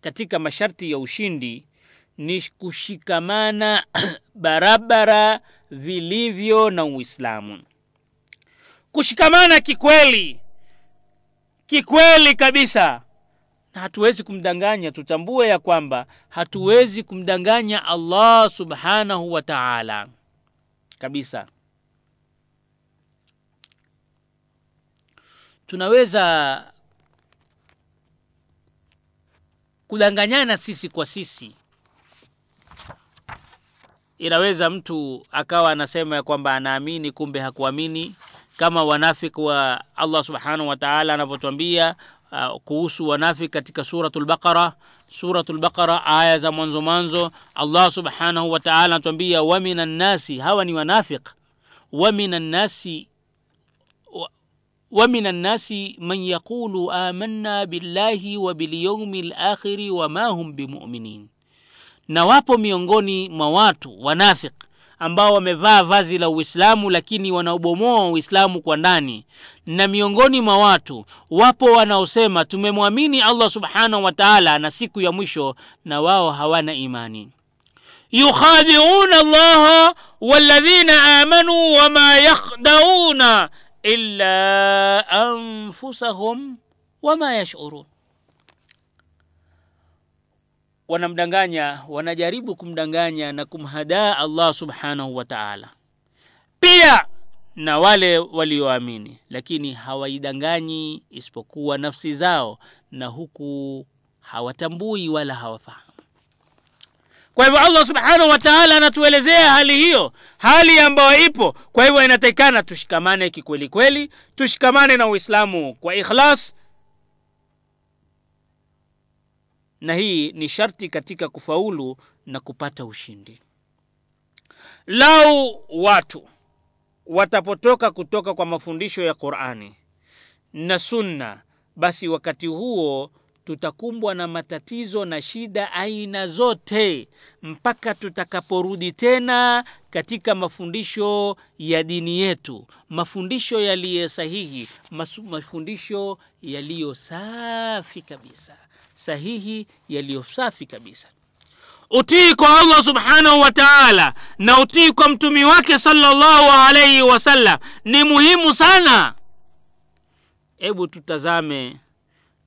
katika masharti ya ushindi ni kushikamana <clears throat> barabara vilivyo na uislamu. Kushikamana kikweli kikweli kabisa. Na hatuwezi kumdanganya tutambue ya kwamba hatuwezi kumdanganya allah subhanahu wa taala kabisa. Tunaweza kudanganyana sisi kwa sisi inaweza mtu akawa anasema ya kwamba anaamini kumbe hakuamini kama wanafiki wa allah subhanahu wa taala anavyotwambia uh, kuhusu wanafiki katika suratul baqara suratul baqara aya za mwanzo mwanzo allah subhanahu wa taala anatuambia wa minan nasi hawa ni wanafik wa minan nasi ومن الناس من يقول آمنا بالله وباليوم الآخر وما هم بمؤمنين na wapo miongoni mwa watu wanafik ambao wamevaa vazi la uislamu lakini wanaobomoa uislamu kwa ndani. Na miongoni mwa watu wapo wanaosema tumemwamini allah subhanahu wa taala na siku ya mwisho na wao hawana imani. Yukhadiuna allaha walladhina amanu wama yakhda'una illa anfusahum wama yashurun wanamdanganya wanajaribu kumdanganya na kumhadaa allah subhanahu wa taala. Pia na wale walioamini lakini hawaidanganyi isipokuwa nafsi zao na huku hawatambui wala hawafahamu. Kwa hivyo allah subhanahu wa taala anatuelezea hali hiyo hali ambayo ipo. Kwa hivyo inatakikana tushikamane kikweli kweli tushikamane na uislamu kwa ikhlas na hii ni sharti katika kufaulu na kupata ushindi. Lau watu watapotoka kutoka kwa mafundisho ya qurani na sunna basi wakati huo tutakumbwa na matatizo na shida aina zote mpaka tutakaporudi tena katika mafundisho ya dini yetu mafundisho yaliyo sahihi mafundisho yaliyo safi kabisa sahihi yaliyo safi kabisa. Utii kwa allah subhanahu wa taala na utii kwa mtumi wake salllahu alaihi wasallam ni muhimu sana. Hebu tutazame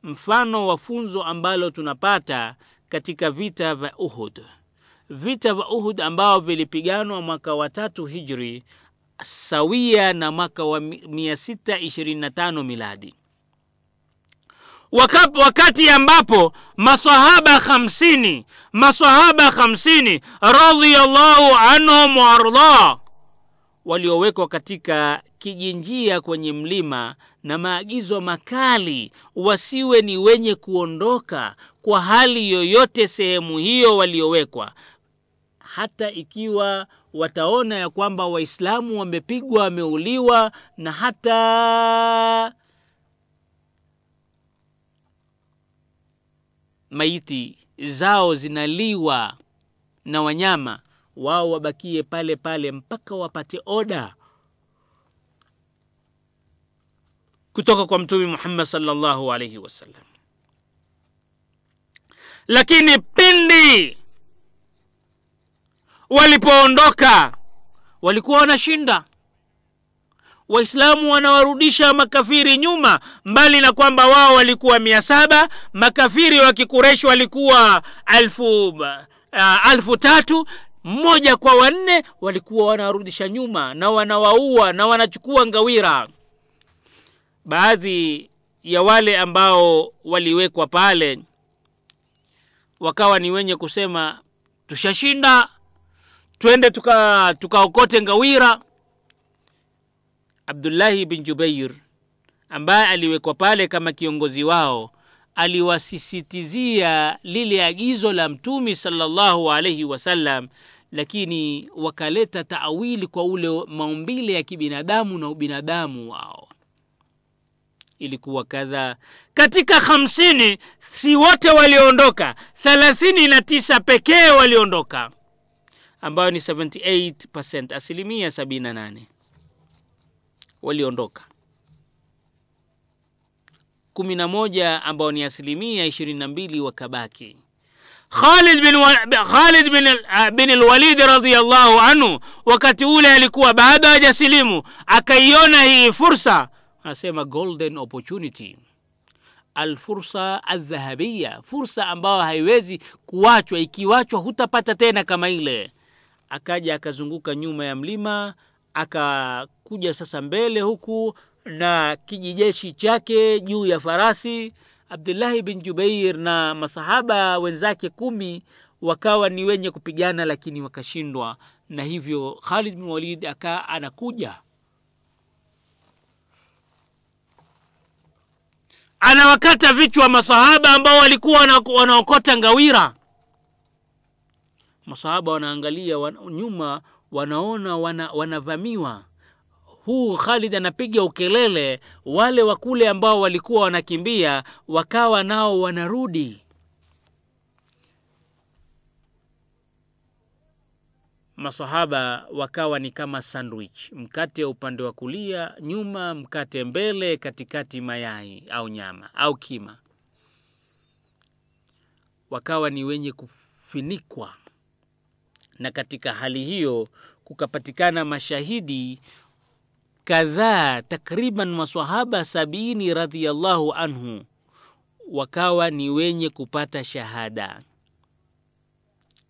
mfano wa funzo ambalo tunapata katika vita vya uhud. Vita vya uhud ambao vilipiganwa mwaka wa tatu hijri sawia na mwaka wa 625 miladi wakati ambapo masahaba hamsini masahaba hamsini radhiallahu anhum waardah waliowekwa katika kijinjia kwenye mlima na maagizo makali wasiwe ni wenye kuondoka kwa hali yoyote sehemu hiyo waliowekwa. Hata ikiwa wataona ya kwamba waislamu wamepigwa wameuliwa na hata maiti zao zinaliwa na wanyama wao wabakie pale pale mpaka wapate oda. Kutoka kwa mtume muhammad salllahu alaihi wasallam lakini pindi walipoondoka walikuwa wanashinda waislamu wanawarudisha makafiri nyuma mbali na kwamba wao walikuwa mia saba makafiri wa kikureshi walikuwa alfu, uh, alfu tatu mmoja kwa wanne walikuwa wanawarudisha nyuma na wanawaua na wanachukua ngawira. Baadhi ya wale ambao waliwekwa pale wakawa ni wenye kusema tushashinda twende tukaokote tuka ngawira abdullahi bin jubair ambaye aliwekwa pale kama kiongozi wao aliwasisitizia lile agizo la mtumi salllahu alaihi wasallam lakini wakaleta taawili kwa ule maumbile ya kibinadamu na ubinadamu wao. Ilikuwa kadhaa katika hamsini si wote waliondoka thelathini na tisa pekee waliondoka ambayo ni 78 asilimia 78 waliondoka. Kumi na moja ambao ni asilimia ishirini na mbili wakabaki. Khalid bin, Khalid bin, bin al-Walid anhu wakati ule alikuwa bado hajasilimu akaiona hii fursa anasema golden opportunity. Alfursa aldhahabia fursa ambayo haiwezi kuwachwa, ikiwachwa hutapata tena kama ile. Akaja akazunguka nyuma ya mlima akakuja sasa mbele huku na kijijeshi chake juu ya farasi. Abdullahi bin jubair na masahaba wenzake kumi wakawa ni wenye kupigana lakini wakashindwa. Na hivyo khalid bin walid akaa anakuja. Anawakata vichwa masahaba ambao walikuwa wanaokota ngawira. Masahaba wanaangalia wan, nyuma wanaona wana, wanavamiwa huu Khalid anapiga ukelele, wale wa kule ambao walikuwa wanakimbia wakawa nao wanarudi. Masahaba wakawa ni kama sandwich, mkate upande wa kulia nyuma, mkate mbele, katikati mayai au nyama au kima. Wakawa ni wenye kufinikwa, na katika hali hiyo kukapatikana mashahidi kadhaa, takriban maswahaba sabini radhiyallahu anhu wakawa ni wenye kupata shahada.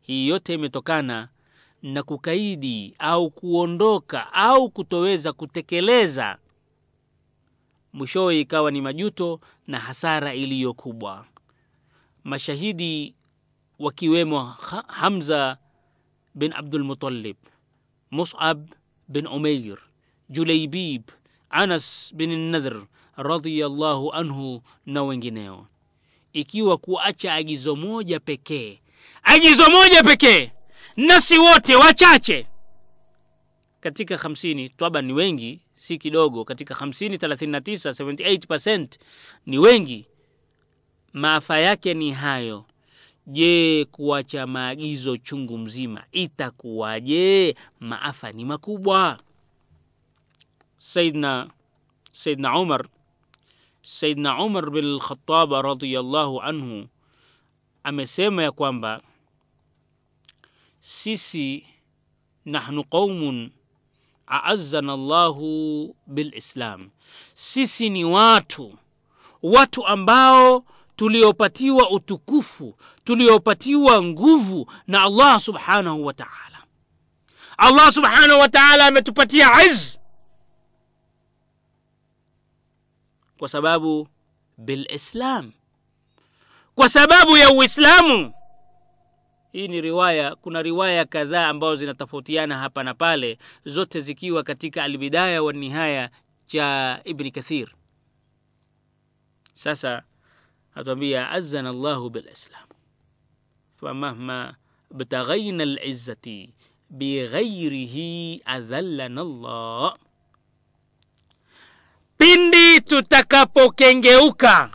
Hii yote imetokana na kukaidi au kuondoka au kutoweza kutekeleza, mwishowe ikawa ni majuto na hasara iliyo kubwa. Mashahidi wakiwemo Hamza bin Abdul Muttalib, Mus'ab bin Umair, Julaibib, Anas bin Nadhr radhiyallahu anhu na wengineo, ikiwa kuacha agizo moja pekee, agizo moja pekee na si wote, wachache katika hamsini. Twaba ni wengi, si kidogo. Katika hamsini, 39, 78% ni wengi. Maafa yake ni hayo. Je, kuacha maagizo chungu mzima itakuwaje? Maafa ni makubwa. Saidna Saidna Umar Saidna Umar bin al-Khattab radhiyallahu anhu amesema ya kwamba sisi nahnu qaumun aazzana Allahu bilislam, sisi ni watu watu ambao tuliopatiwa utukufu tuliopatiwa nguvu na Allah subhanahu wa ta'ala. Allah subhanahu wa ta'ala ametupatia iz kwa sababu bilislam, kwa sababu ya Uislamu. Hii ni riwaya. Kuna riwaya kadhaa ambazo zinatofautiana hapa na pale, zote zikiwa katika Albidaya wa Nihaya cha Ibni Kathir. Sasa atuambia azana llahu bilislam famahma btaghaina lizzati bighairihi adhallana llah pindi tutakapokengeuka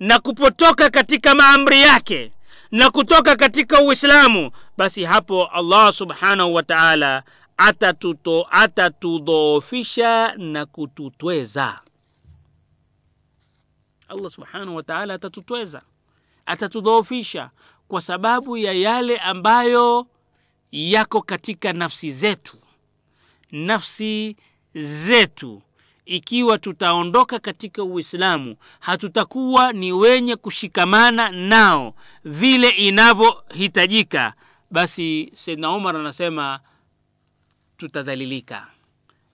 na kupotoka katika maamri yake na kutoka katika Uislamu, basi hapo Allah subhanahu wa ta'ala atatudhoofisha na kututweza. Allah subhanahu wa ta'ala atatutweza, atatudhoofisha kwa sababu ya yale ambayo yako katika nafsi zetu, nafsi zetu ikiwa tutaondoka katika Uislamu hatutakuwa ni wenye kushikamana nao vile inavyohitajika, basi Saidna Umar anasema tutadhalilika,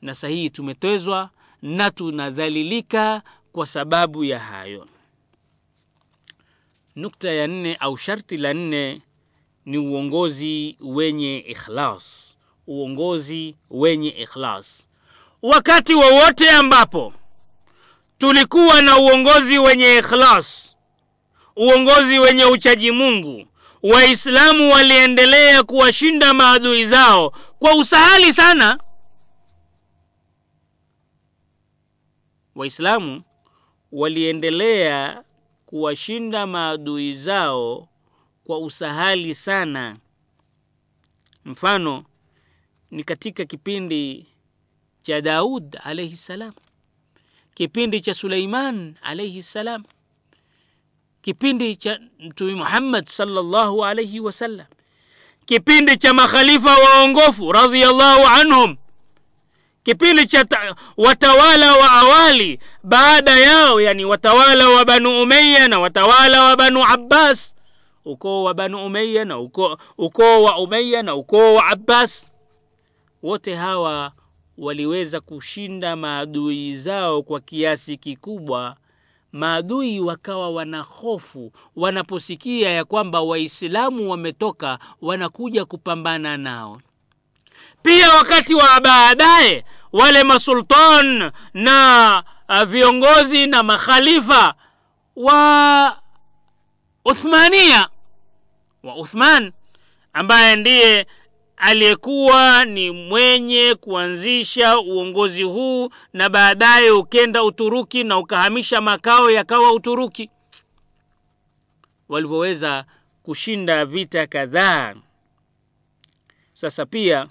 na sahihi tumetwezwa na tunadhalilika kwa sababu ya hayo. Nukta ya nne au sharti la nne ni uongozi wenye ikhlas, uongozi wenye ikhlas. Wakati wowote ambapo tulikuwa na uongozi wenye ikhlas, uongozi wenye uchaji Mungu, Waislamu waliendelea kuwashinda maadui zao kwa usahali sana. Waislamu waliendelea kuwashinda maadui zao kwa usahali sana. Mfano ni katika kipindi cha Daud alayhi salam, kipindi cha Suleiman alayhi salam, kipindi cha Mtume Muhammad sallallahu alayhi wasallam, kipindi cha makhalifa waongofu radhiyallahu anhum, kipindi cha watawala wa awali baada yao, yani watawala wa Banu umeya na watawala wa Banu Abbas, ukoo wa Banu umeya na ukoo wa umeya na ukoo wa Abbas, wote hawa waliweza kushinda maadui zao kwa kiasi kikubwa. Maadui wakawa wana hofu wanaposikia ya kwamba Waislamu wametoka wanakuja kupambana nao. Pia wakati wa baadaye wale masultan na uh, viongozi na makhalifa wa Uthmania wa Uthman ambaye ndiye aliyekuwa ni mwenye kuanzisha uongozi huu na baadaye ukenda uturuki na ukahamisha makao yakawa uturuki. Walivyoweza kushinda vita kadhaa. Sasa pia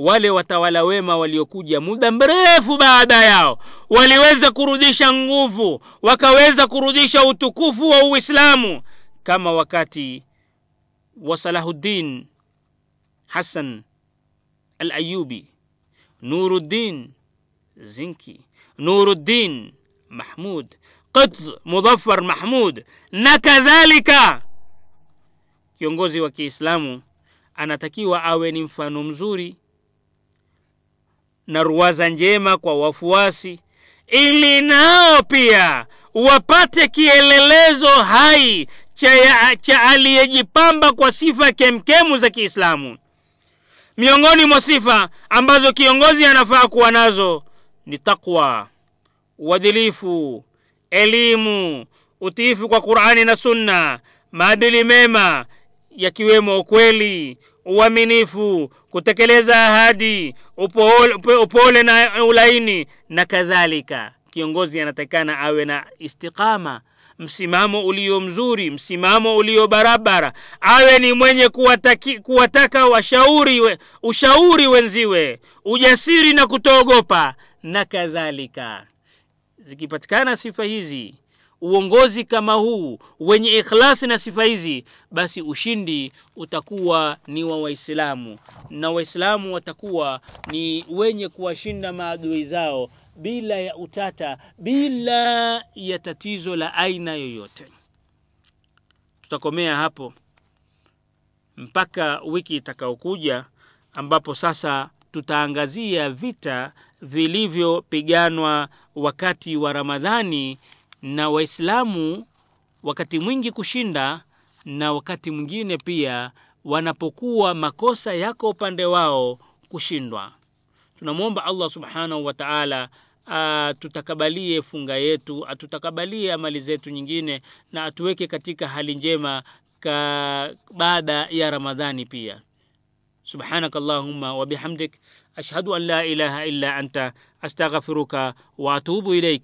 wale watawala wema waliokuja muda mrefu baada yao waliweza kurudisha nguvu wakaweza kurudisha utukufu wa uislamu kama wakati wa salahuddin hasan al-ayubi nuruddin zinki nuruddin mahmud qutb mudhaffar mahmud na kadhalika. Kiongozi wa kiislamu anatakiwa awe ni mfano mzuri na ruwaza njema kwa wafuasi ili nao pia wapate kielelezo hai cha, cha aliyejipamba kwa sifa kemkemu za kiislamu. Miongoni mwa sifa ambazo kiongozi anafaa kuwa nazo ni takwa, uadilifu elimu utiifu kwa qurani na sunna maadili mema yakiwemo ukweli uaminifu kutekeleza ahadi upole, upole na ulaini na kadhalika. Kiongozi anatakikana awe na istiqama msimamo ulio mzuri msimamo ulio barabara. Awe ni mwenye kuwataki, kuwataka washauri we, ushauri wenziwe ujasiri na kutoogopa na kadhalika. Zikipatikana sifa hizi uongozi kama huu wenye ikhlasi na sifa hizi basi ushindi utakuwa ni wa waislamu. Na waislamu watakuwa ni wenye kuwashinda maadui zao bila ya utata bila ya tatizo la aina yoyote. Tutakomea hapo mpaka wiki itakayokuja ambapo sasa tutaangazia vita vilivyopiganwa wakati wa ramadhani na waislamu wakati mwingi kushinda na wakati mwingine pia wanapokuwa makosa yako upande wao kushindwa tunamwomba allah subhanahu wa taala atutakabalie funga yetu atutakabalie amali zetu nyingine na atuweke katika hali njema ka baada ya ramadhani pia سبحانك اللهم وبحمدك أشهد أن لا إله إلا أنت أستغفرك وأتوب إليك